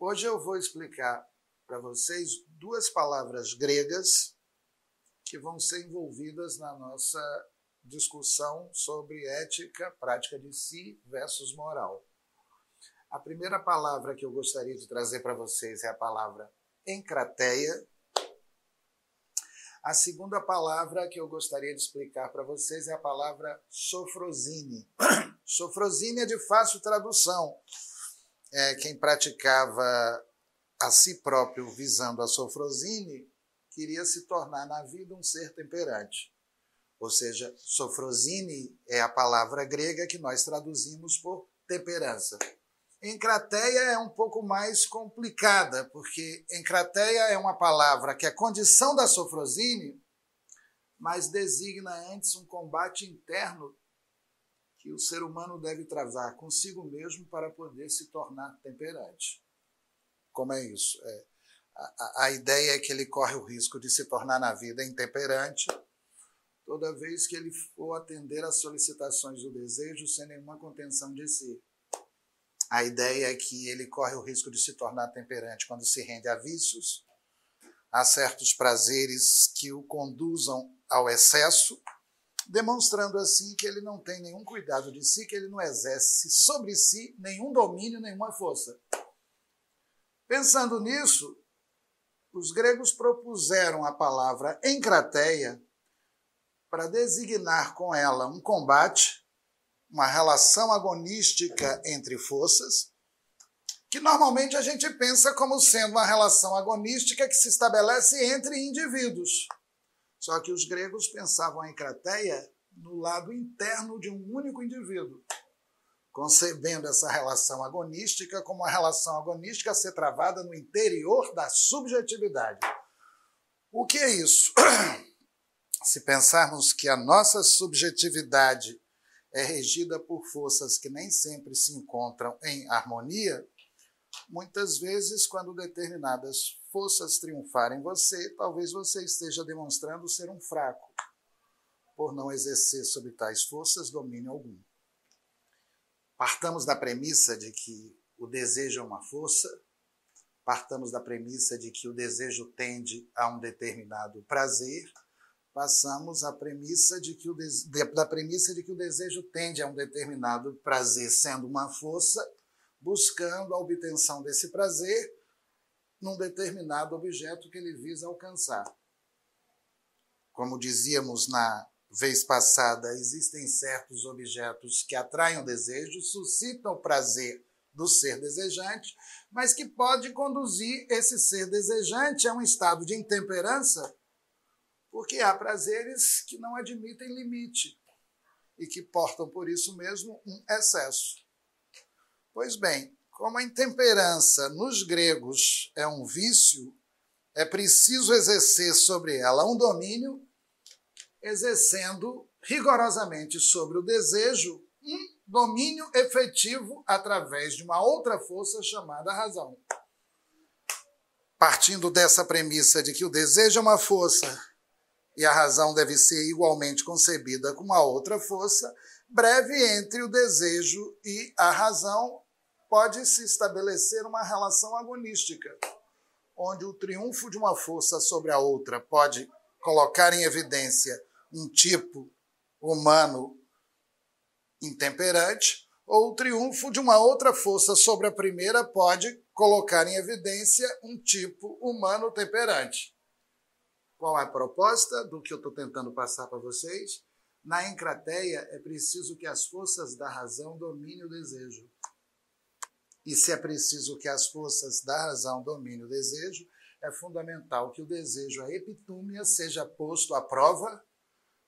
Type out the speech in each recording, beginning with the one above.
Hoje eu vou explicar para vocês duas palavras gregas que vão ser envolvidas na nossa discussão sobre ética, prática de si versus moral. A primeira palavra que eu gostaria de trazer para vocês é a palavra encrateia. A segunda palavra que eu gostaria de explicar para vocês é a palavra sofrosine. Sofrosine é de fácil tradução. É, quem praticava a si próprio visando a sofrosine queria se tornar na vida um ser temperante. Ou seja, sofrosine é a palavra grega que nós traduzimos por temperança. Encrateia é um pouco mais complicada, porque encrateia é uma palavra que é condição da sofrosine, mas designa antes um combate interno que o ser humano deve travar consigo mesmo para poder se tornar temperante. Como é isso? É, a, a ideia é que ele corre o risco de se tornar na vida intemperante toda vez que ele for atender às solicitações do desejo sem nenhuma contenção de si. A ideia é que ele corre o risco de se tornar temperante quando se rende a vícios, a certos prazeres que o conduzam ao excesso, demonstrando assim que ele não tem nenhum cuidado de si, que ele não exerce sobre si nenhum domínio, nenhuma força. Pensando nisso, os gregos propuseram a palavra encrateia para designar com ela um combate, uma relação agonística entre forças, que normalmente a gente pensa como sendo uma relação agonística que se estabelece entre indivíduos. Só que os gregos pensavam a encrateia no lado interno de um único indivíduo, concebendo essa relação agonística como uma relação agonística a ser travada no interior da subjetividade. O que é isso? se pensarmos que a nossa subjetividade é regida por forças que nem sempre se encontram em harmonia, muitas vezes, quando determinadas forças triunfarem em você, talvez você esteja demonstrando ser um fraco, por não exercer sobre tais forças domínio algum. Partamos da premissa de que o desejo é uma força, partamos da premissa de que o desejo tende a um determinado prazer, passamos a premissa de que o da premissa de que o desejo tende a um determinado prazer, sendo uma força, buscando a obtenção desse prazer num determinado objeto que ele visa alcançar. Como dizíamos na vez passada, existem certos objetos que atraem o desejo, suscitam o prazer do ser desejante, mas que pode conduzir esse ser desejante a um estado de intemperança porque há prazeres que não admitem limite e que portam por isso mesmo um excesso. Pois bem, como a intemperança nos gregos é um vício, é preciso exercer sobre ela um domínio, exercendo rigorosamente sobre o desejo um domínio efetivo através de uma outra força chamada razão. Partindo dessa premissa de que o desejo é uma força e a razão deve ser igualmente concebida como uma outra força, breve entre o desejo e a razão pode se estabelecer uma relação agonística, onde o triunfo de uma força sobre a outra pode colocar em evidência um tipo humano intemperante, ou o triunfo de uma outra força sobre a primeira pode colocar em evidência um tipo humano temperante. Qual é a proposta do que eu estou tentando passar para vocês? Na encrateia, é preciso que as forças da razão dominem o desejo. E se é preciso que as forças da razão dominem o desejo, é fundamental que o desejo, a epitúmia, seja posto à prova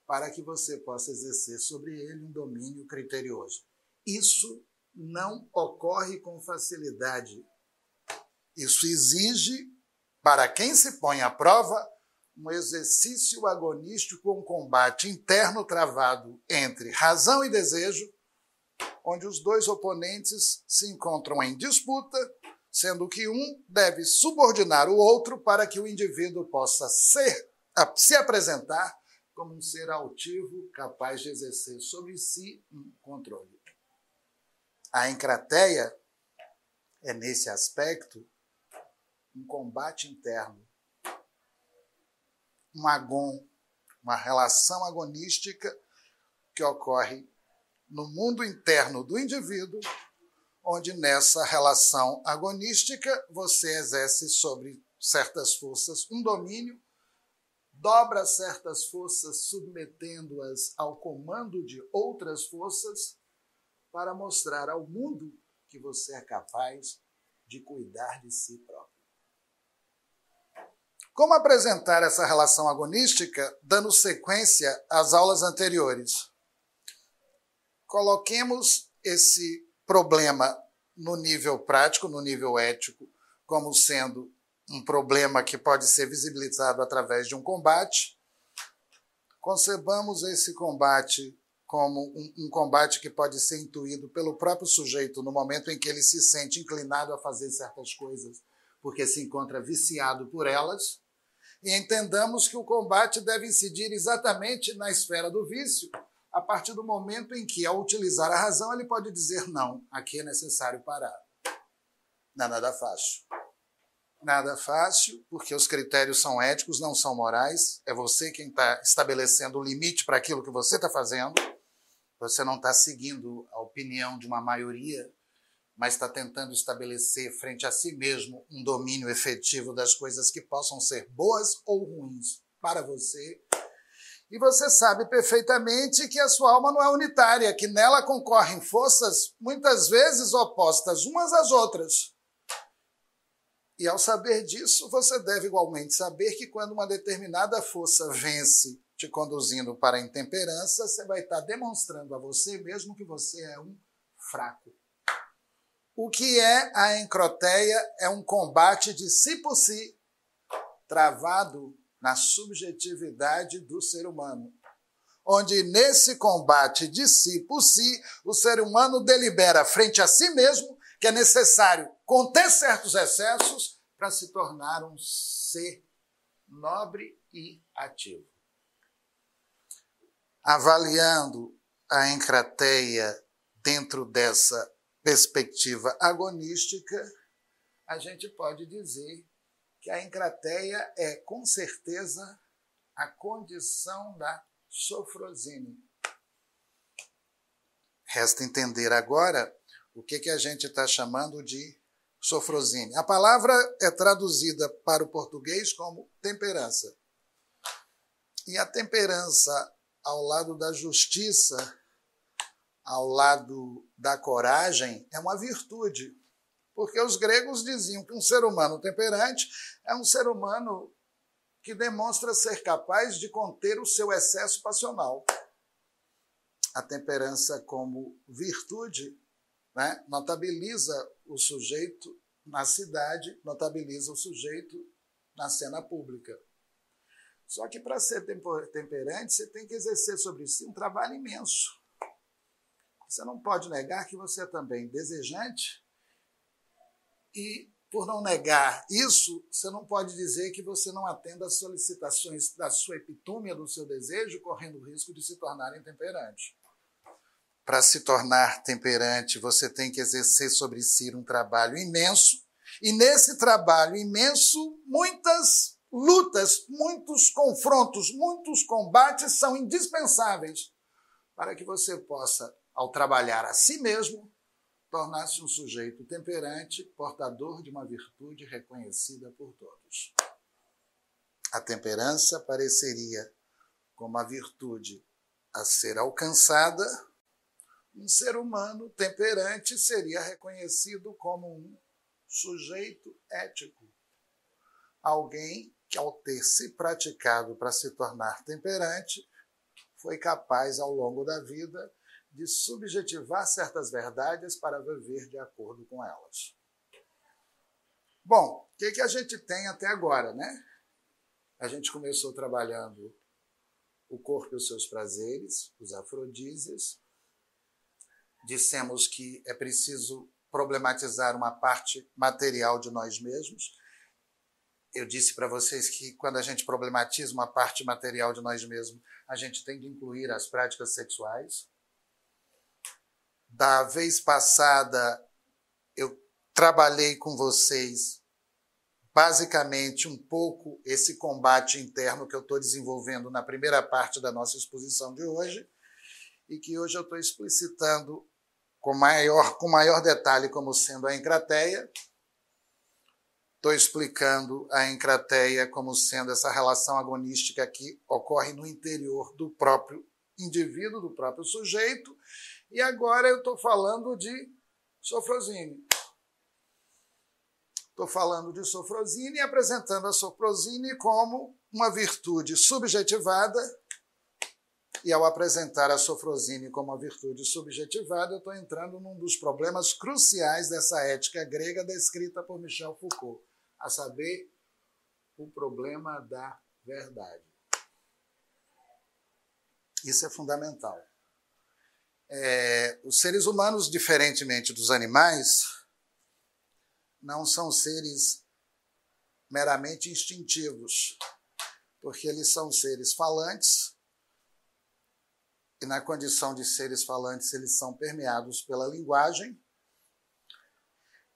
para que você possa exercer sobre ele um domínio criterioso. Isso não ocorre com facilidade. Isso exige, para quem se põe à prova, um exercício agonístico, um combate interno travado entre razão e desejo, onde os dois oponentes se encontram em disputa, sendo que um deve subordinar o outro para que o indivíduo possa ser, se apresentar como um ser altivo capaz de exercer sobre si um controle. A encrateia é, nesse aspecto, um combate interno, um agon, uma relação agonística que ocorre no mundo interno do indivíduo, onde nessa relação agonística você exerce sobre certas forças um domínio, dobra certas forças submetendo-as ao comando de outras forças para mostrar ao mundo que você é capaz de cuidar de si próprio. Como apresentar essa relação agonística, dando sequência às aulas anteriores? Coloquemos esse problema no nível prático, no nível ético, como sendo um problema que pode ser visibilizado através de um combate. Concebamos esse combate como um, um, combate que pode ser intuído pelo próprio sujeito no momento em que ele se sente inclinado a fazer certas coisas, porque se encontra viciado por elas. E entendamos que o combate deve incidir exatamente na esfera do vício, a partir do momento em que, ao utilizar a razão, ele pode dizer não, aqui é necessário parar. Não é nada fácil. Nada fácil, porque os critérios são éticos, não são morais. É você quem está estabelecendo o limite para aquilo que você está fazendo. Você não está seguindo a opinião de uma maioria, mas está tentando estabelecer frente a si mesmo um domínio efetivo das coisas que possam ser boas ou ruins para você. E você sabe perfeitamente que a sua alma não é unitária, que nela concorrem forças muitas vezes opostas umas às outras. E ao saber disso, você deve igualmente saber que quando uma determinada força vence te conduzindo para a intemperança, você vai estar demonstrando a você mesmo que você é um fraco. O que é a encroteia é um combate de si por si, travado na subjetividade do ser humano. Onde nesse combate de si por si, o ser humano delibera frente a si mesmo que é necessário conter certos excessos para se tornar um ser nobre e ativo avaliando a encrateia dentro dessa perspectiva agonística, a gente pode dizer que a encrateia é, com certeza, a condição da sofrosine. Resta entender agora o que, que a gente está chamando de sofrosine. A palavra é traduzida para o português como temperança. E a temperança ao lado da justiça, ao lado da coragem, é uma virtude. Porque os gregos diziam que um ser humano temperante é um ser humano que demonstra ser capaz de conter o seu excesso passional. A temperança, como virtude, né, notabiliza o sujeito na cidade, notabiliza o sujeito na cena pública. Só que para ser temperante, você tem que exercer sobre si um trabalho imenso. Você não pode negar que você é também desejante e, por não negar isso, você não pode dizer que você não atenda às solicitações da sua epitúmia, do seu desejo, correndo o risco de se tornar intemperante. Para se tornar temperante, você tem que exercer sobre si um trabalho imenso, e nesse trabalho imenso, muitas lutas, muitos confrontos, muitos combates são indispensáveis para que você possa, ao trabalhar a si mesmo, tornar-se um sujeito temperante, portador de uma virtude reconhecida por todos. A temperança pareceria como a virtude a ser alcançada, um ser humano temperante seria reconhecido como um sujeito ético, alguém que, ao ter se praticado para se tornar temperante, foi capaz, ao longo da vida, de subjetivar certas verdades para viver de acordo com elas. Bom, o que, que a gente tem até agora, né? A gente começou trabalhando o corpo e os seus prazeres, os afrodísias. Dissemos que é preciso problematizar uma parte material de nós mesmos eu disse para vocês que quando a gente problematiza uma parte material de nós mesmos, a gente tem que incluir as práticas sexuais. Da vez passada, eu trabalhei com vocês basicamente um pouco esse combate interno que eu estou desenvolvendo na primeira parte da nossa exposição de hoje e que hoje eu estou explicitando com maior, com maior detalhe como sendo a encrateia. Estou explicando a encrateia como sendo essa relação agonística que ocorre no interior do próprio indivíduo, do próprio sujeito. E agora eu estou falando de sofrosine. Estou falando de sofrosine e apresentando a sofrosine como uma virtude subjetivada. E ao apresentar a sofrosine como uma virtude subjetivada, eu estou entrando num dos problemas cruciais dessa ética grega descrita por Michel Foucault, a saber, o problema da verdade. Isso é fundamental. É, os seres humanos, diferentemente dos animais, não são seres meramente instintivos, porque eles são seres falantes, e na condição de seres falantes, eles são permeados pela linguagem,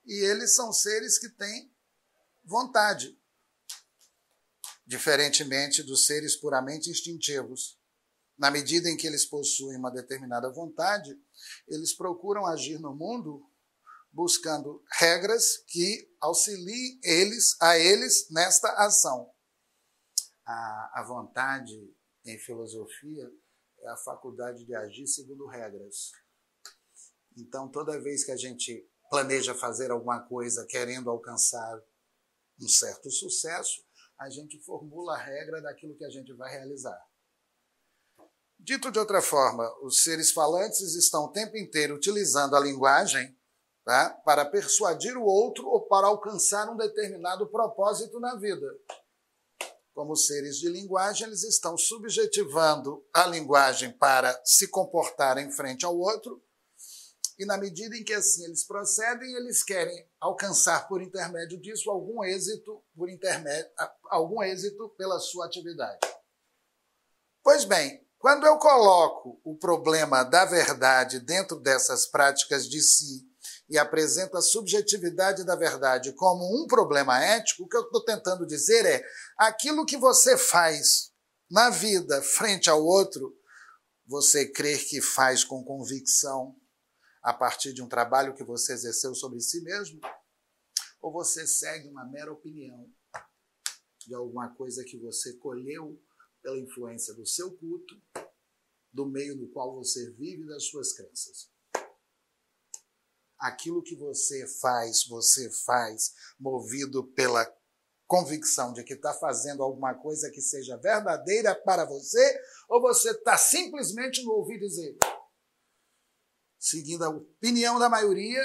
e eles são seres que têm vontade, diferentemente dos seres puramente instintivos. Na medida em que eles possuem uma determinada vontade, eles procuram agir no mundo buscando regras que auxiliem eles a eles nesta ação. A, a vontade em filosofia é a faculdade de agir segundo regras. Então, toda vez que a gente planeja fazer alguma coisa querendo alcançar um certo sucesso, a gente formula a regra daquilo que a gente vai realizar. Dito de outra forma, os seres falantes estão o tempo inteiro utilizando a linguagem tá? para persuadir o outro ou para alcançar um determinado propósito na vida. Como seres de linguagem, eles estão subjetivando a linguagem para se comportar em frente ao outro, e na medida em que assim eles procedem, eles querem alcançar por intermédio disso algum êxito, por intermédio, algum êxito pela sua atividade. Pois bem, quando eu coloco o problema da verdade dentro dessas práticas de si e apresenta a subjetividade da verdade como um problema ético, o que eu estou tentando dizer é aquilo que você faz na vida frente ao outro, você crer que faz com convicção a partir de um trabalho que você exerceu sobre si mesmo? Ou você segue uma mera opinião de alguma coisa que você colheu pela influência do seu culto, do meio no qual você vive das suas crenças? aquilo que você faz, você faz movido pela convicção de que está fazendo alguma coisa que seja verdadeira para você, ou você está simplesmente no ouvir dizer, seguindo a opinião da maioria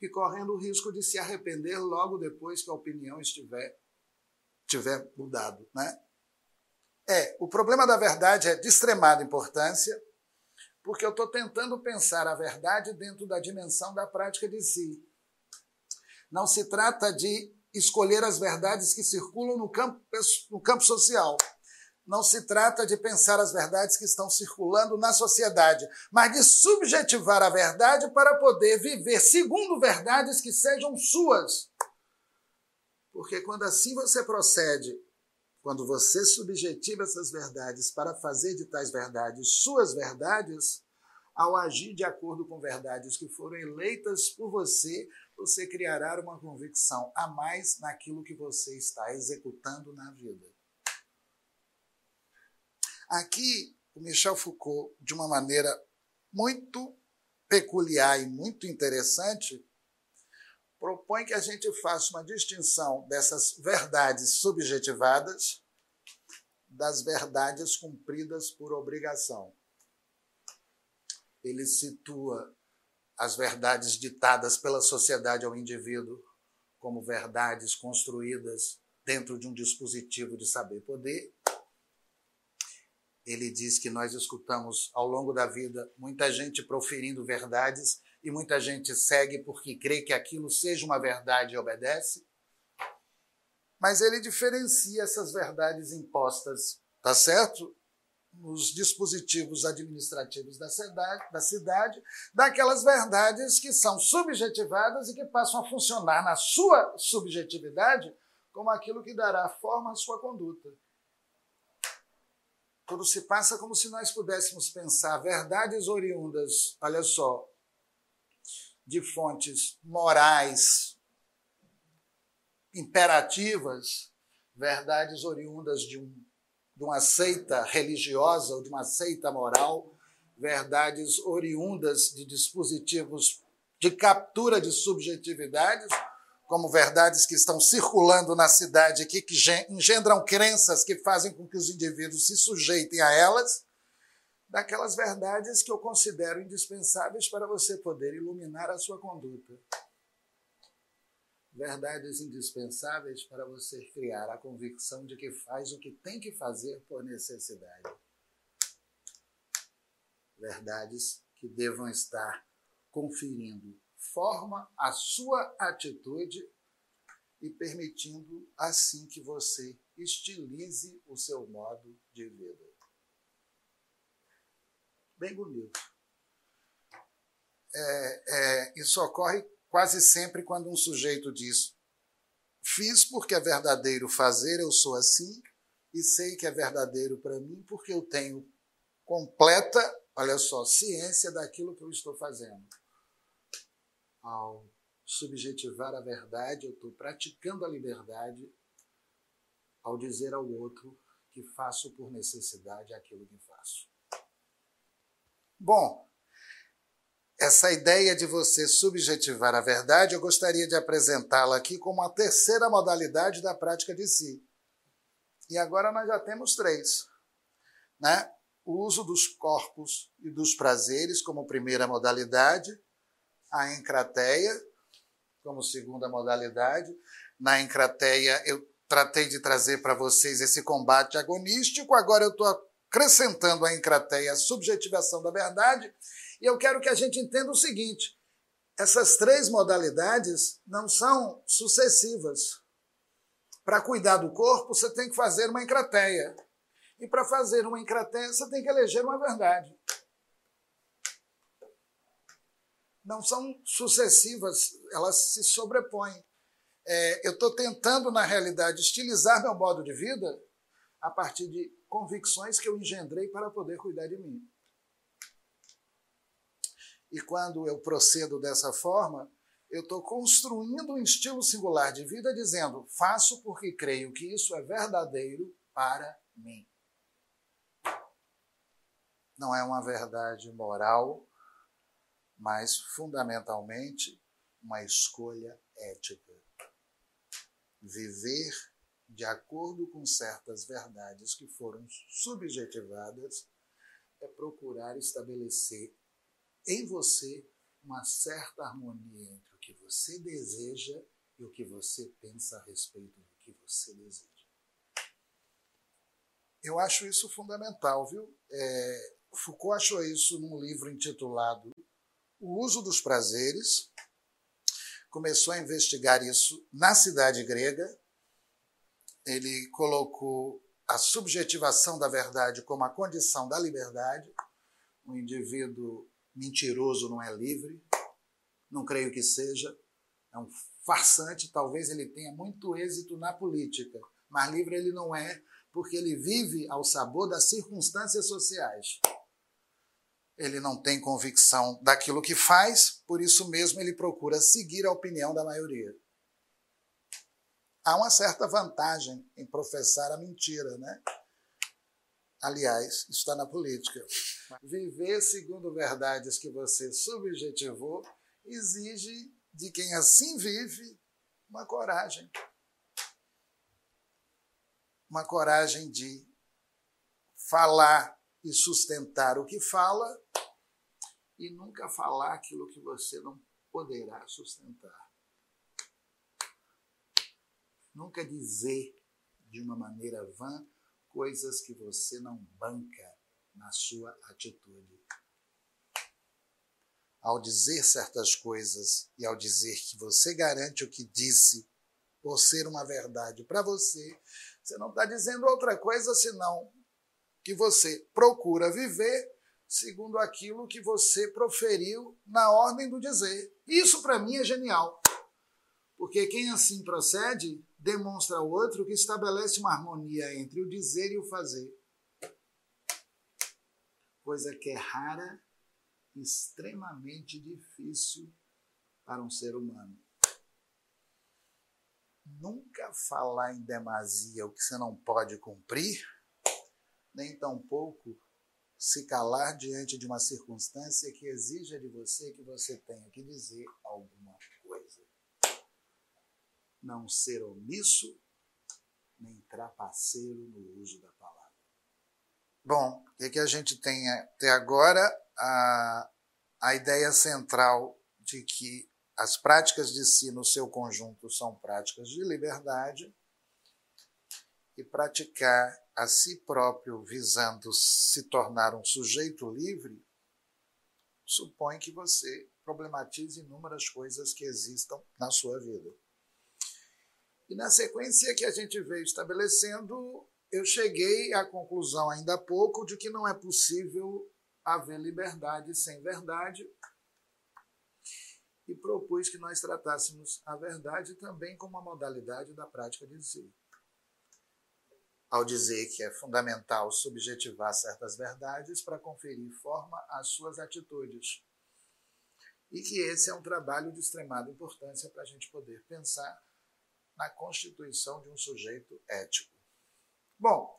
e correndo o risco de se arrepender logo depois que a opinião estiver tiver mudado, né? É, o problema da verdade é de extremada importância porque eu estou tentando pensar a verdade dentro da dimensão da prática de si. Não se trata de escolher as verdades que circulam no campo, no campo social. Não se trata de pensar as verdades que estão circulando na sociedade, mas de subjetivar a verdade para poder viver segundo verdades que sejam suas. Porque quando assim você procede, quando você subjetiva essas verdades para fazer de tais verdades suas verdades, ao agir de acordo com verdades que foram eleitas por você, você criará uma convicção a mais naquilo que você está executando na vida. Aqui, o Michel Foucault, de uma maneira muito peculiar e muito interessante, propõe que a gente faça uma distinção dessas verdades subjetivadas das verdades cumpridas por obrigação. Ele situa as verdades ditadas pela sociedade ao indivíduo como verdades construídas dentro de um dispositivo de saber-poder. Ele diz que nós escutamos ao longo da vida muita gente proferindo verdades e muita gente segue porque crê que aquilo seja uma verdade e obedece. Mas ele diferencia essas verdades impostas, tá certo? Nos dispositivos administrativos da cidade, da cidade, daquelas verdades que são subjetivadas e que passam a funcionar na sua subjetividade como aquilo que dará forma à sua conduta. Tudo se passa como se nós pudéssemos pensar verdades oriundas, olha só, de fontes morais, imperativas, verdades oriundas de, um, de uma seita religiosa ou de uma seita moral, verdades oriundas de dispositivos de captura de subjetividades, como verdades que estão circulando na cidade aqui, que engendram crenças que fazem com que os indivíduos se sujeitem a elas, daquelas verdades que eu considero indispensáveis para você poder iluminar a sua conduta. Verdades indispensáveis para você criar a convicção de que faz o que tem que fazer por necessidade. Verdades que devam estar conferindo forma à sua atitude e permitindo assim que você estilize o seu modo de vida. Bem bonito. É, é, isso ocorre quase sempre quando um sujeito diz: Fiz porque é verdadeiro fazer, eu sou assim, e sei que é verdadeiro para mim porque eu tenho completa, olha só, ciência daquilo que eu estou fazendo ao subjetivar a verdade, eu estou praticando a liberdade ao dizer ao outro que faço por necessidade aquilo que faço. Bom, essa ideia de você subjetivar a verdade, eu gostaria de apresentá-la aqui como a terceira modalidade da prática de si. E agora nós já temos três. Né? O uso dos corpos e dos prazeres como primeira modalidade, a encrateia, como segunda modalidade. Na encrateia, eu tratei de trazer para vocês esse combate agonístico, agora eu estou acrescentando a encrateia a subjetivação da verdade, e eu quero que a gente entenda o seguinte: essas três modalidades não são sucessivas. Para cuidar do corpo, você tem que fazer uma encrateia. E para fazer uma encrateia, você tem que eleger uma verdade. não são sucessivas, elas se sobrepõem. É, eu estou tentando, na realidade, estilizar meu modo de vida a partir de convicções que eu engendrei para poder cuidar de mim. E quando eu procedo dessa forma, eu estou construindo um estilo singular de vida, dizendo: faço porque creio que isso é verdadeiro para mim. Não é uma verdade moral, mas fundamentalmente uma escolha ética. Viver de acordo com certas verdades que foram subjetivadas é procurar estabelecer em você uma certa harmonia entre o que você deseja e o que você pensa a respeito do que você deseja. Eu acho isso fundamental, viu? É, Foucault achou isso num livro intitulado o uso dos prazeres, começou a investigar isso na cidade grega. Ele colocou a subjetivação da verdade como a condição da liberdade. O indivíduo mentiroso não é livre, não creio que seja. É um farsante, talvez ele tenha muito êxito na política, mas livre ele não é, porque ele vive ao sabor das circunstâncias sociais ele não tem convicção daquilo que faz, por isso mesmo ele procura seguir a opinião da maioria. Há uma certa vantagem em professar a mentira, né? Aliás, está na política. Viver segundo verdades que você subjetivou exige de quem assim vive uma coragem. Uma coragem de falar e sustentar o que fala e nunca falar aquilo que você não poderá sustentar. Nunca dizer de uma maneira vã coisas que você não banca na sua atitude. Ao dizer certas coisas e ao dizer que você garante o que disse por ser uma verdade para você, você não está dizendo outra coisa senão que você procura viver segundo aquilo que você proferiu na ordem do dizer. Isso para mim é genial. Porque quem assim procede demonstra ao outro que estabelece uma harmonia entre o dizer e o fazer. Coisa que é rara e extremamente difícil para um ser humano. Nunca falar em demasia o que você não pode cumprir, nem tampouco se calar diante de uma circunstância que exija de você que você tenha que dizer alguma coisa. Não ser omisso nem trapaceiro no uso da palavra. Bom, o que a gente tem até agora? A, a ideia central de que as práticas de si no seu conjunto são práticas de liberdade e praticar a si próprio visando se tornar um sujeito livre supõe que você problematize inúmeras coisas que existam na sua vida. E na sequência que a gente veio estabelecendo, eu cheguei à conclusão ainda há pouco de que não é possível haver liberdade sem verdade, e propus que nós tratássemos a verdade também como uma modalidade da prática de si. Ao dizer que é fundamental subjetivar certas verdades para conferir forma às suas atitudes. E que esse é um trabalho de extremada importância para a gente poder pensar na constituição de um sujeito ético. Bom,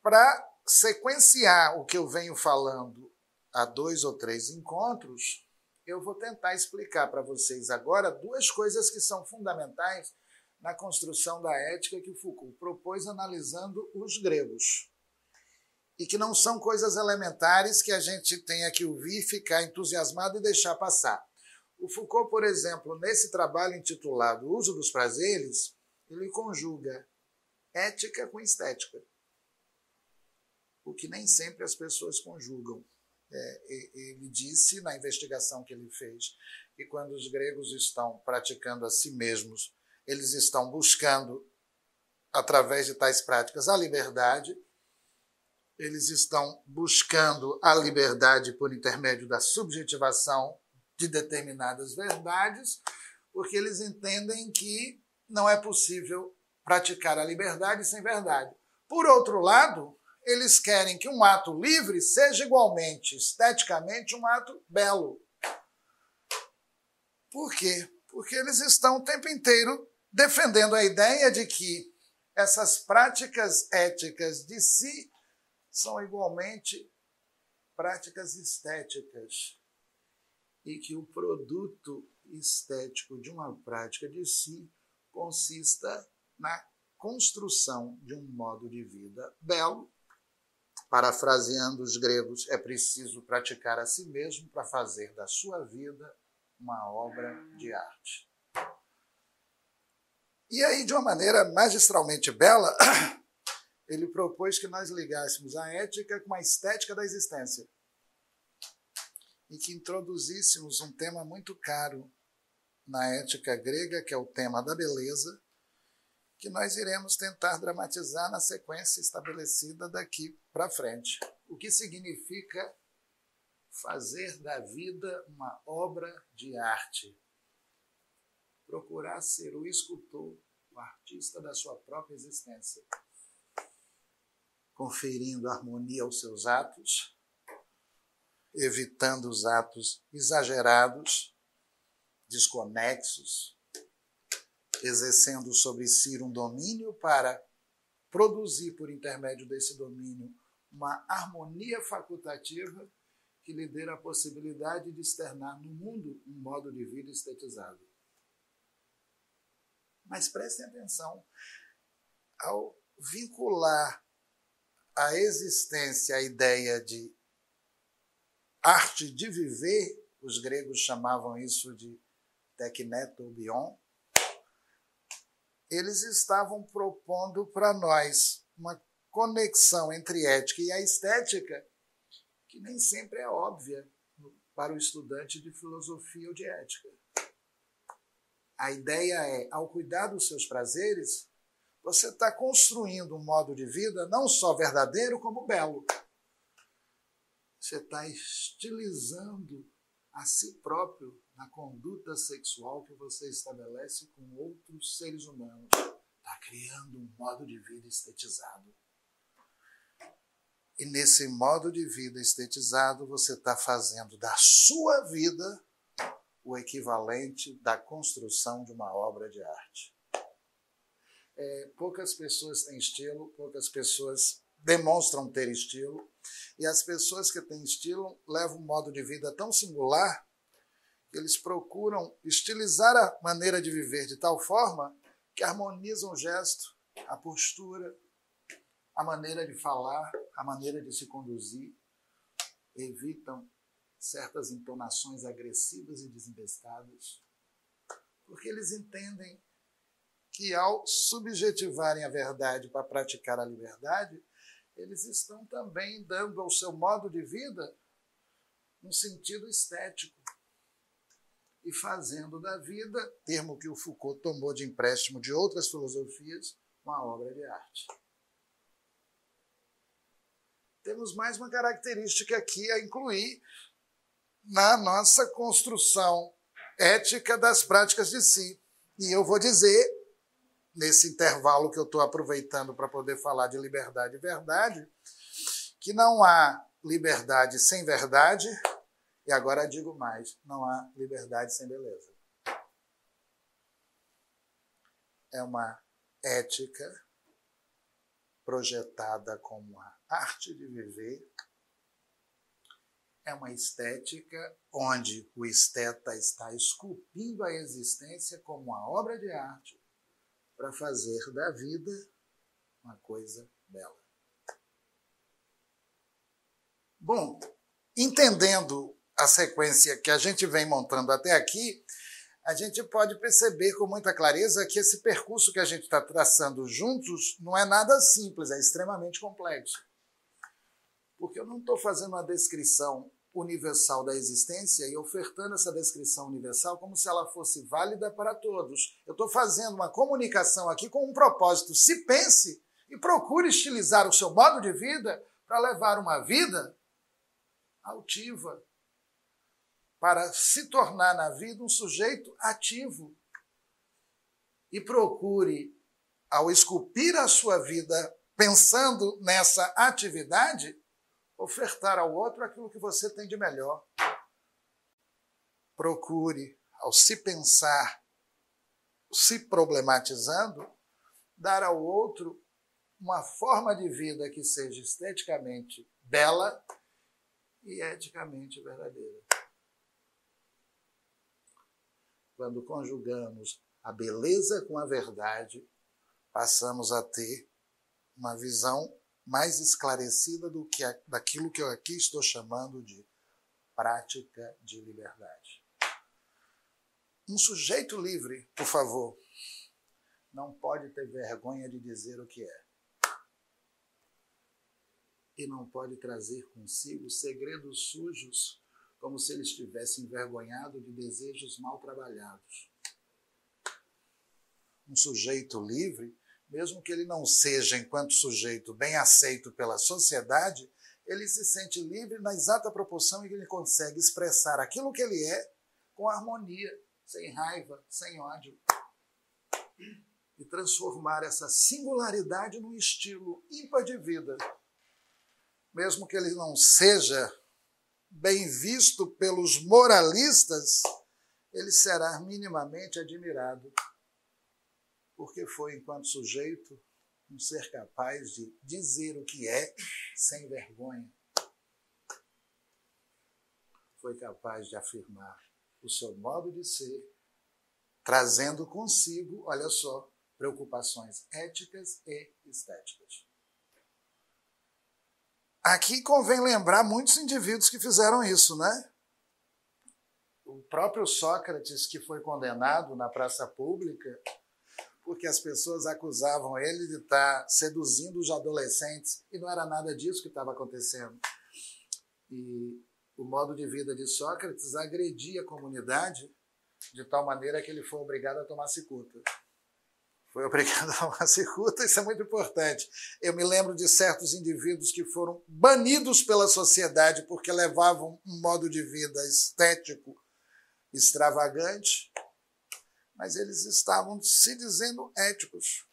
para sequenciar o que eu venho falando há dois ou três encontros, eu vou tentar explicar para vocês agora duas coisas que são fundamentais na construção da ética que Foucault propôs analisando os gregos. E que não são coisas elementares que a gente tenha que ouvir, ficar entusiasmado e deixar passar. O Foucault, por exemplo, nesse trabalho intitulado Uso dos Prazeres, ele conjuga ética com estética. O que nem sempre as pessoas conjugam. É, ele disse na investigação que ele fez que quando os gregos estão praticando a si mesmos, eles estão buscando, através de tais práticas, a liberdade, eles estão buscando a liberdade por intermédio da subjetivação de determinadas verdades, porque eles entendem que não é possível praticar a liberdade sem verdade. Por outro lado, eles querem que um ato livre seja igualmente, esteticamente, um ato belo. Por quê? Porque eles estão o tempo inteiro defendendo a ideia de que essas práticas éticas de si são igualmente práticas estéticas e que o produto estético de uma prática de si consista na construção de um modo de vida belo Parafraseando os gregos, é preciso praticar a si mesmo para fazer da sua vida uma obra de arte. E aí, de uma maneira magistralmente bela, ele propôs que nós ligássemos a ética com a estética da existência e que introduzíssemos um tema muito caro na ética grega, que é o tema da beleza, que nós iremos tentar dramatizar na sequência estabelecida daqui para frente. O que significa fazer da vida uma obra de arte. Procurar ser o escultor, o artista da sua própria existência. Conferindo harmonia aos seus atos, evitando os atos exagerados, desconexos, exercendo sobre si um domínio para produzir, por intermédio desse domínio, uma harmonia facultativa que lhe dê a possibilidade de externar no mundo um modo de vida estetizado. Mas prestem atenção, ao vincular a existência à ideia de arte de viver, os gregos chamavam isso de teknetobion, eles estavam propondo para nós uma conexão entre ética e a estética que nem sempre é óbvia para o estudante de filosofia ou de ética. A ideia é, ao cuidar dos seus prazeres, você está construindo um modo de vida não só verdadeiro, como belo. Você está estilizando a si próprio na conduta sexual que você estabelece com outros seres humanos. Está criando um modo de vida estetizado. E nesse modo de vida estetizado, você está fazendo da sua vida o equivalente da construção de uma obra de arte. É, poucas pessoas têm estilo, poucas pessoas demonstram ter estilo, e as pessoas que têm estilo levam um modo de vida tão singular que eles procuram estilizar a maneira de viver de tal forma que harmonizam o gesto, a postura, a maneira de falar, a maneira de se conduzir, evitam certas entonações agressivas e desinvestadas, porque eles entendem que ao subjetivarem a verdade para praticar a liberdade, eles estão também dando ao seu modo de vida um sentido estético e fazendo da vida, termo que o Foucault tomou de empréstimo de outras filosofias, uma obra de arte temos mais uma característica aqui a incluir na nossa construção ética das práticas de si. E eu vou dizer, nesse intervalo que eu estou aproveitando para poder falar de liberdade e verdade, que não há liberdade sem verdade, e agora digo mais: não há liberdade sem beleza. É uma ética projetada como a arte de viver é uma estética onde o esteta está esculpindo a existência como uma obra de arte para fazer da vida uma coisa bela. Bom, entendendo a sequência que a gente vem montando até aqui, a gente pode perceber com muita clareza que esse percurso que a gente está traçando juntos não é nada simples, é extremamente complexo. Porque eu não estou fazendo uma descrição universal da existência e ofertando essa descrição universal como se ela fosse válida para todos. Eu estou fazendo uma comunicação aqui com um propósito. Se pense e procure estilizar o seu modo de vida para levar uma vida altiva, para se tornar na vida um sujeito ativo. E procure, ao esculpir a sua vida pensando nessa atividade, ofertar ao outro aquilo que você tem de melhor. Procure, ao se pensar, se problematizando, dar ao outro uma forma de vida que seja esteticamente bela e eticamente verdadeira. quando conjugamos a beleza com a verdade, passamos a ter uma visão mais esclarecida do que daquilo que eu aqui estou chamando de prática de liberdade. Um sujeito livre, por favor, não pode ter vergonha de dizer o que é. E não pode trazer consigo segredos sujos como se ele estivesse envergonhado de desejos mal trabalhados. Um sujeito livre, mesmo que ele não seja, enquanto sujeito, bem aceito pela sociedade, ele se sente livre na exata proporção em que ele consegue expressar aquilo que ele é com harmonia, sem raiva, sem ódio. E transformar essa singularidade num estilo ímpar de vida. Mesmo que ele não seja bem visto pelos moralistas, ele será minimamente admirado, porque foi, enquanto sujeito, um ser capaz de dizer o que é sem vergonha. Foi capaz de afirmar o seu modo de ser, trazendo consigo, olha só, preocupações éticas e estéticas. Aqui convém lembrar muitos indivíduos que fizeram isso, né? O próprio Sócrates, que foi condenado na praça pública, porque as pessoas acusavam ele de estar seduzindo os adolescentes, e não era nada disso que estava acontecendo. E o modo de vida de Sócrates agredia a comunidade de tal maneira que ele foi obrigado a tomar cicuta. foi obrigado a uma cicuta, isso é muito importante. Eu me lembro de certos indivíduos que foram banidos pela sociedade porque levavam um modo de vida estético extravagante, mas eles estavam se dizendo éticos.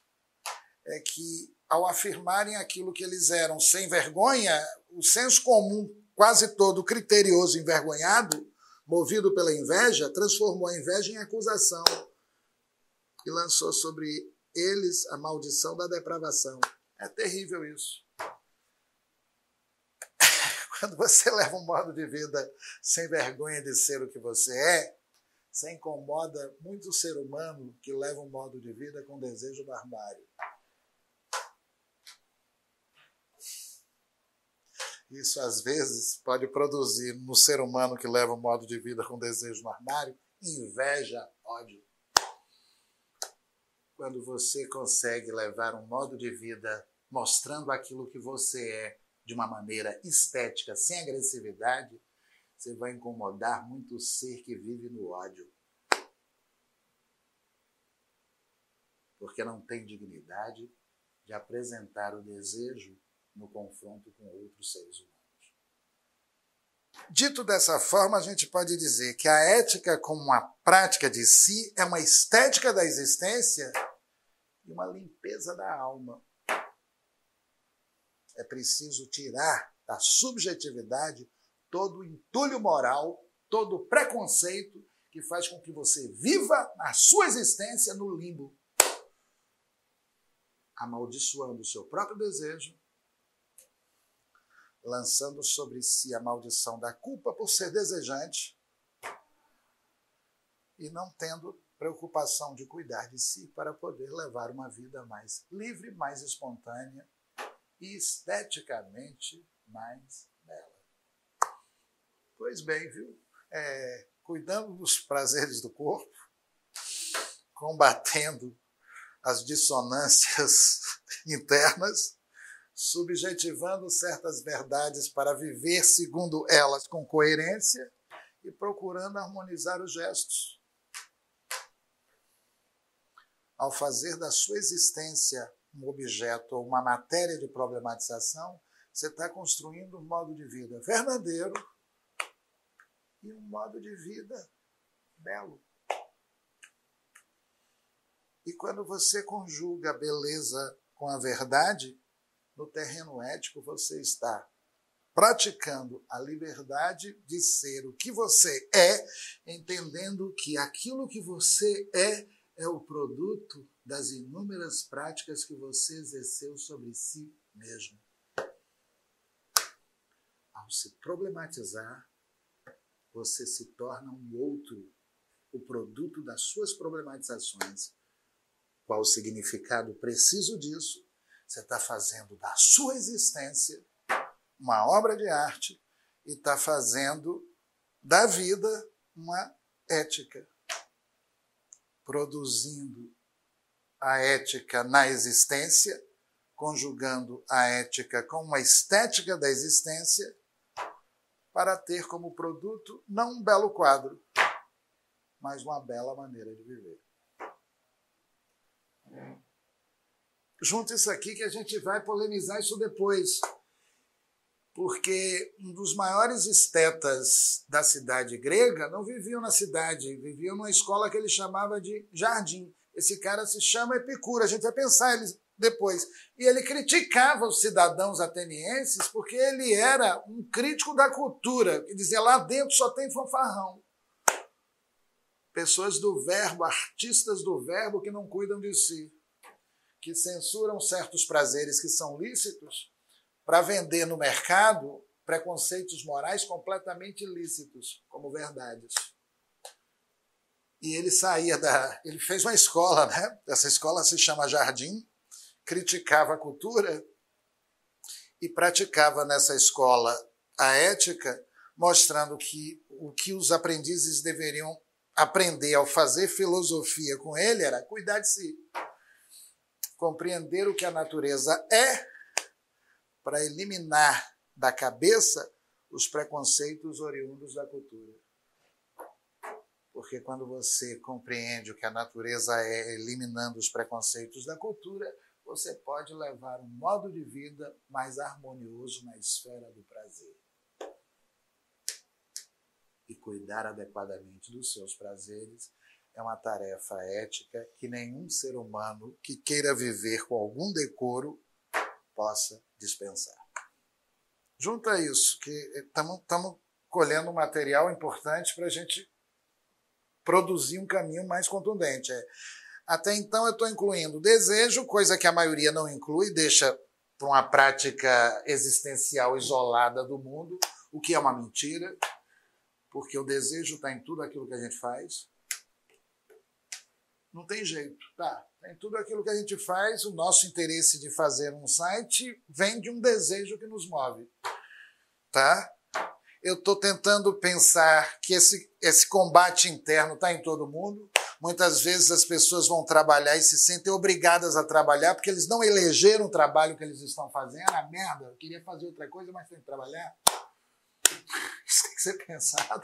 É que, ao afirmarem aquilo que eles eram sem vergonha, o senso comum, quase todo criterioso envergonhado, movido pela inveja, transformou a inveja em acusação e lançou sobre eles a maldição da depravação. É terrível isso. Quando você leva um modo de vida sem vergonha de ser o que você é, você incomoda muito ser humano que leva um modo de vida com desejo barbário. Isso, às vezes, pode produzir no ser humano que leva um modo de vida com desejo no armário inveja, ódio. Quando você consegue levar um modo de vida mostrando aquilo que você é de uma maneira estética, sem agressividade, você vai incomodar muito o ser que vive no ódio. Porque não tem dignidade de apresentar o desejo no confronto com outros seres humanos. Dito dessa forma, a gente pode dizer que a ética, como uma prática de si, é uma estética da existência e uma limpeza da alma. É preciso tirar da subjetividade todo o entulho moral, todo o preconceito que faz com que você viva a sua existência no limbo, amaldiçoando o seu próprio desejo lançando sobre si a maldição da culpa por ser desejante e não tendo preocupação de cuidar de si para poder levar uma vida mais livre, mais espontânea e esteticamente mais. Pois bem, viu? É, cuidando dos prazeres do corpo, combatendo as dissonâncias internas, subjetivando certas verdades para viver segundo elas com coerência e procurando harmonizar os gestos. Ao fazer da sua existência um objeto ou uma matéria de problematização, você está construindo um modo de vida verdadeiro e um modo de vida belo. E quando você conjuga a beleza com a verdade, no terreno ético você está praticando a liberdade de ser o que você é, entendendo que aquilo que você é é o produto das inúmeras práticas que você exerceu sobre si mesmo. Ao se problematizar, você se torna um outro, o produto das suas problematizações. Qual o significado preciso disso? Você está fazendo da sua existência uma obra de arte e está fazendo da vida uma ética, produzindo a ética na existência, conjugando a ética com uma estética da existência, para ter como produto não um belo quadro, mas uma bela maneira de viver junta isso aqui que a gente vai polemizar isso depois. Porque um dos maiores estetas da cidade grega não viviam na cidade, viviam numa escola que ele chamava de jardim. Esse cara se chama Epicuro, a gente vai pensar ele depois. E ele criticava os cidadãos atenienses porque ele era um crítico da cultura, que dizia lá dentro só tem fanfarrão. Pessoas do verbo, artistas do verbo que não cuidam de si que censuram certos prazeres que são lícitos para vender no mercado preconceitos morais completamente ilícitos como verdades. E ele saía da. Ele fez uma escola, né? Essa escola se chama Jardim, criticava a cultura e praticava nessa escola a ética, mostrando que o que os aprendizes deveriam aprender ao fazer filosofia com ele era cuidar de si compreender o que a natureza é, para eliminar da cabeça os preconceitos oriundos da cultura. Porque quando você compreende o que a natureza é, eliminando os preconceitos da cultura, você pode levar um modo de vida mais harmonioso na esfera do prazer. E cuidar adequadamente dos seus prazeres é uma tarefa ética que nenhum ser humano que queira viver com algum decoro possa dispensar. Junto a isso, que estamos colhendo material importante para a gente produzir um caminho mais contundente. É, até então eu estou incluindo desejo, coisa que a maioria não inclui, deixa para uma prática existencial isolada do mundo, o que é uma mentira, porque o desejo está em tudo aquilo que a gente faz. Não tem jeito, tá? Em tudo aquilo que a gente faz, o nosso interesse de fazer um site vem de um desejo que nos move, tá? Eu estou tentando pensar que esse, esse combate interno está em todo mundo. Muitas vezes as pessoas vão trabalhar e se sentem obrigadas a trabalhar porque eles não elegeram o trabalho que eles estão fazendo. Ah, merda, eu queria fazer outra coisa, mas tem que trabalhar. Isso tem que ser pensado.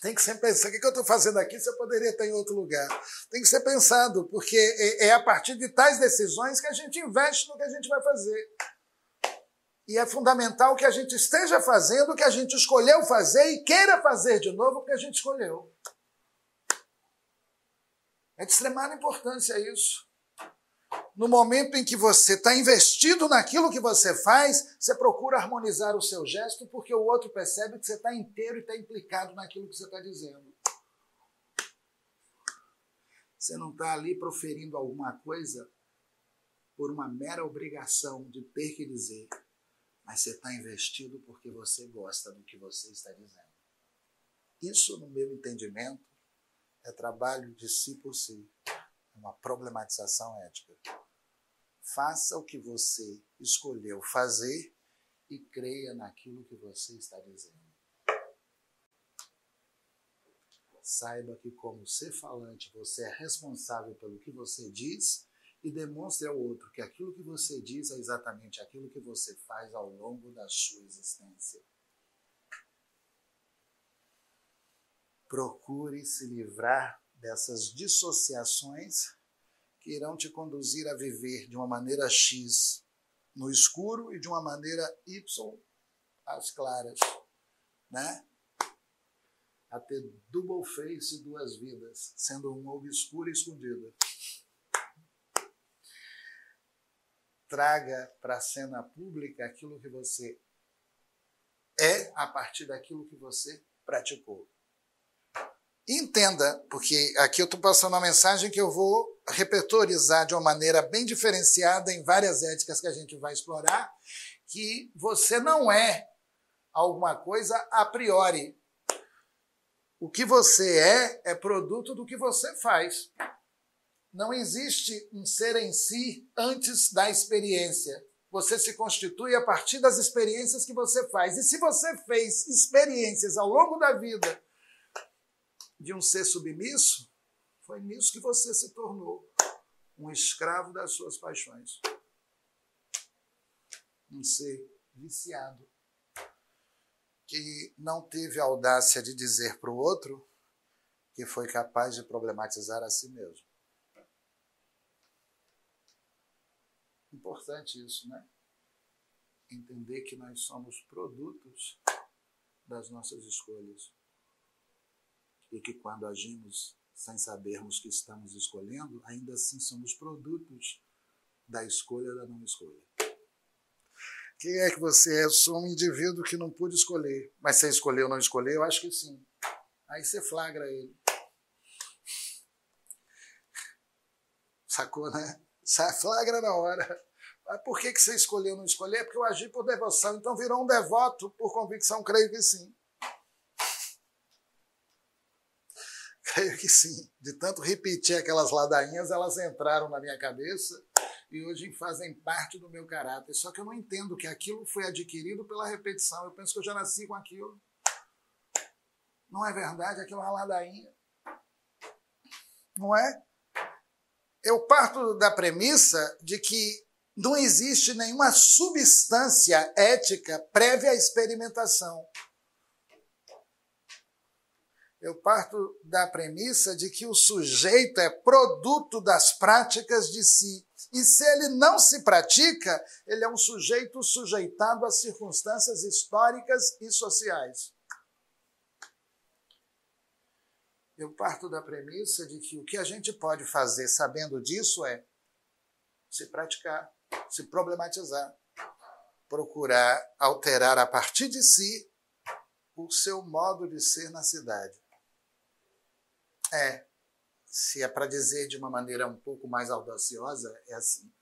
Tem que ser pensado. O que eu estou fazendo aqui você poderia estar em outro lugar? Tem que ser pensado, porque é, é a partir de tais decisões que a gente investe no que a gente vai fazer. E é fundamental que a gente esteja fazendo o que a gente escolheu fazer e queira fazer de novo o que a gente escolheu. É de extremada importância isso. No momento em que você está investido naquilo que você faz, você procura harmonizar o seu gesto, porque o outro percebe que você está inteiro e está implicado naquilo que você está dizendo. Você não está ali proferindo alguma coisa por uma mera obrigação de ter que dizer, mas você está investido porque você gosta do que você está dizendo. Isso, no meu entendimento, é trabalho de si por si uma problematização ética. Faça o que você escolheu fazer e creia naquilo que você está dizendo. Saiba que, como ser falante, você é responsável pelo que você diz e demonstre ao outro que aquilo que você diz é exatamente aquilo que você faz ao longo da sua existência. Procure se livrar dessas dissociações que irão te conduzir a viver de uma maneira X no escuro e de uma maneira Y às claras, né? A ter double face duas vidas, sendo uma obscura e escondida. Traga para a cena pública aquilo que você é a partir daquilo que você praticou. Entenda, porque aqui eu estou passando uma mensagem que eu vou repertorizar de uma maneira bem diferenciada em várias éticas que a gente vai explorar, que você não é alguma coisa a priori. O que você é é produto do que você faz. Não existe um ser em si antes da experiência. Você se constitui a partir das experiências que você faz. E se você fez experiências ao longo da vida de um ser submisso, foi nisso que você se tornou um escravo das suas paixões. Um ser viciado que não teve a audácia de dizer para o outro que foi capaz de problematizar a si mesmo. Importante isso, né? Entender que nós somos produtos das nossas escolhas e que quando agimos sem sabermos que estamos escolhendo, ainda assim somos produtos da escolha da não escolha. Quem é que você é? Eu sou um indivíduo que não pude escolher. Mas você escolheu ou não escolheu? Eu acho que sim. Aí você flagra ele. Sacou, né? Flagra na hora. Mas por que, que você escolheu não escolher? Porque eu agi por devoção. Então virou um devoto por convicção, creio que sim. Creio que sim. De tanto repetir aquelas ladainhas, elas entraram na minha cabeça e hoje fazem parte do meu caráter. Só que eu não entendo que aquilo foi adquirido pela repetição. Eu penso que eu já nasci com aquilo. Não é verdade? Aquilo é uma ladainha. Não é? Eu parto da premissa de que não existe nenhuma substância ética prévia à experimentação. Eu parto da premissa de que o sujeito é produto das práticas de si. E se ele não se pratica, ele é um sujeito sujeitado a circunstâncias históricas e sociais. Eu parto da premissa de que o que a gente pode fazer sabendo disso é se praticar, se problematizar, procurar alterar a partir de si o seu modo de ser na cidade. É, se é para dizer de uma maneira um pouco mais audaciosa, é assim: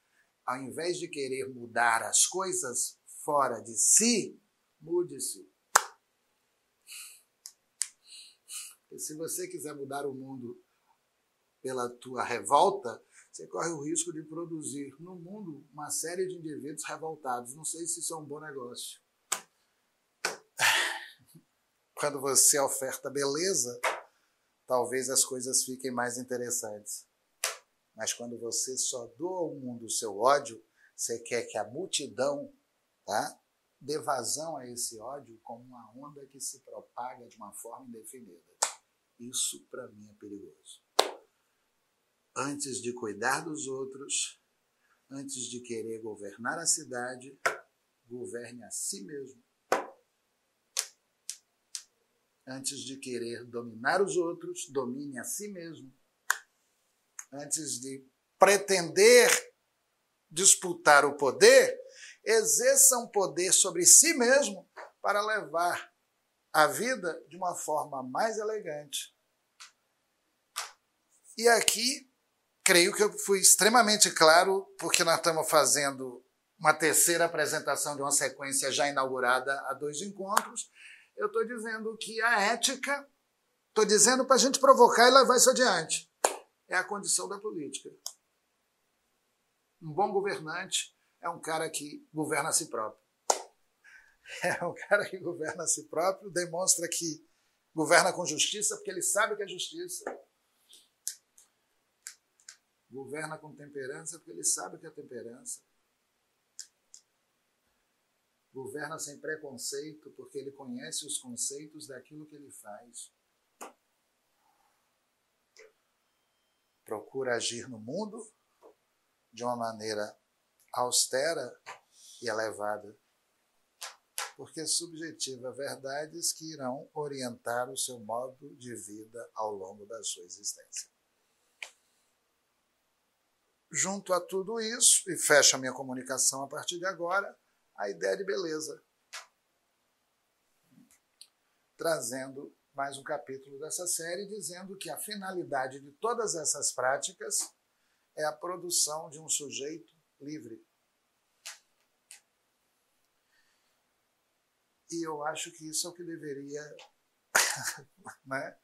ao invés de querer mudar as coisas fora de si, mude-se. Se você quiser mudar o mundo pela tua revolta, você corre o risco de produzir no mundo uma série de indivíduos revoltados. Não sei se isso é um bom negócio. Quando você oferta beleza, talvez as coisas fiquem mais interessantes. Mas quando você só doa ao mundo o seu ódio, você quer que a multidão tá, dê vazão a esse ódio como uma onda que se propaga de uma forma indefinida. Isso, para mim, é perigoso antes de cuidar dos outros, antes de querer governar a cidade, governe a si mesmo. Antes de querer dominar os outros, domine a si mesmo. Antes de pretender disputar o poder, exerça um poder sobre si mesmo para levar a vida de uma forma mais elegante. E aqui creio que eu fui extremamente claro, porque nós estamos fazendo uma terceira apresentação de uma sequência já inaugurada há dois encontros. Eu estou dizendo que a ética, estou dizendo para a gente provocar e levar isso adiante, é a condição da política. Um bom governante é um cara que governa a si próprio. É um cara que governa a si próprio, demonstra que governa com justiça, porque ele sabe que é justiça Governa com temperança porque ele sabe que é temperança. Governa sem preconceito porque ele conhece os conceitos daquilo que ele faz. Procura agir no mundo de uma maneira austera e elevada, porque subjetiva verdades que irão orientar o seu modo de vida ao longo da sua existência junto a tudo isso, e fecho a minha comunicação a partir de agora, a ideia de beleza. Trazendo mais um capítulo dessa série, dizendo que a finalidade de todas essas práticas é a produção de um sujeito livre. E eu acho que isso é o que deveria né,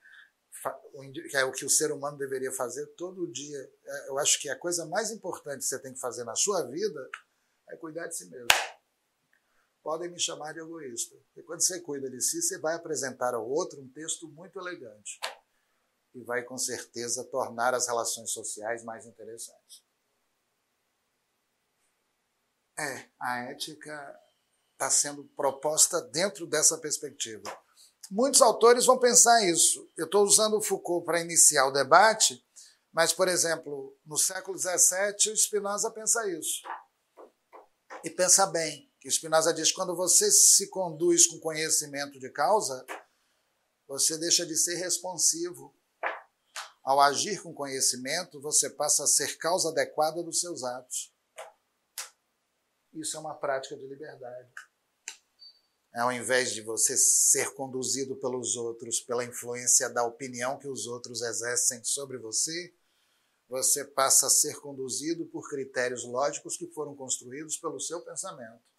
que é o que o ser humano deveria fazer todo dia. É, eu acho que a coisa mais importante que você tem que fazer na sua vida é cuidar de si mesmo. Podem me chamar de egoísta, porque quando você cuida de si, você vai apresentar ao outro um texto muito elegante e vai com certeza tornar as relações sociais mais interessantes. É, a ética está sendo proposta dentro dessa perspectiva. Muitos autores vão pensar isso. Eu estou usando o Foucault para iniciar o debate, mas, por exemplo, no século XVII, o Spinoza pensa isso. E pensa bem, que Spinoza diz: quando você se conduz com conhecimento de causa, você deixa de ser responsivo. Ao agir com conhecimento, você passa a ser causa adequada dos seus atos. Isso é uma prática de liberdade ao invés de você ser conduzido pelos outros, pela influência da opinião que os outros exercem sobre você, você passa a ser conduzido por critérios lógicos que foram construídos pelo seu pensamento.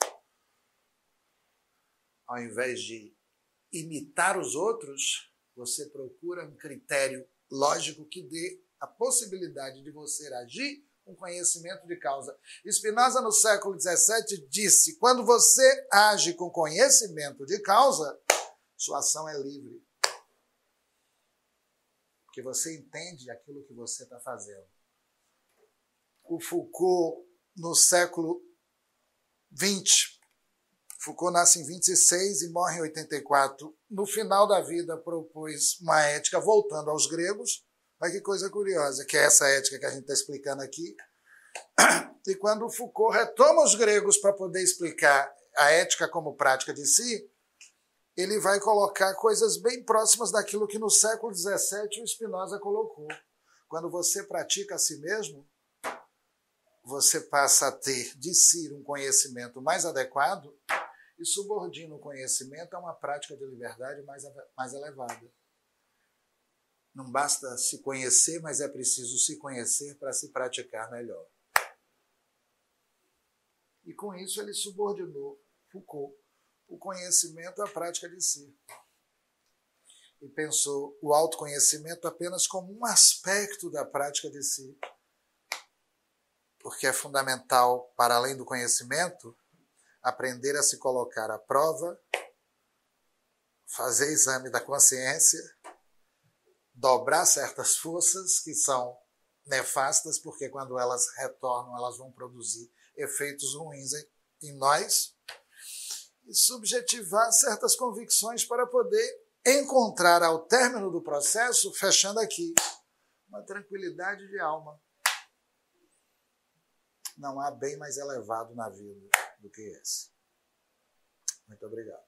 Ao invés de imitar os outros, você procura um critério lógico que dê a possibilidade de você agir com conhecimento de causa. Spinoza, no século XVII, disse: quando você age com conhecimento de causa, sua ação é livre. Porque você entende aquilo que você está fazendo. O Foucault, no século XX, Foucault nasce em 26 e morre em 84. No final da vida, propôs uma ética voltando aos gregos. Olha que coisa curiosa, que é essa ética que a gente está explicando aqui. E quando Foucault retoma os gregos para poder explicar a ética como prática de si, ele vai colocar coisas bem próximas daquilo que no século XVII o Spinoza colocou. Quando você pratica a si mesmo, você passa a ter de si um conhecimento mais adequado e subordina o conhecimento a uma prática de liberdade mais, mais elevada. Não basta se conhecer, mas é preciso se conhecer para se praticar melhor. E com isso ele subordinou Foucault o conhecimento à prática de si. E pensou o autoconhecimento apenas como um aspecto da prática de si. Porque é fundamental, para além do conhecimento, aprender a se colocar à prova, fazer exame da consciência, dobrar certas forças que são nefastas, porque quando elas retornam, elas vão produzir efeitos ruins em nós, e subjetivar certas convicções para poder encontrar ao término do processo, fechando aqui, uma tranquilidade de alma. Não há bem mais elevado na vida do que esse. Muito obrigado.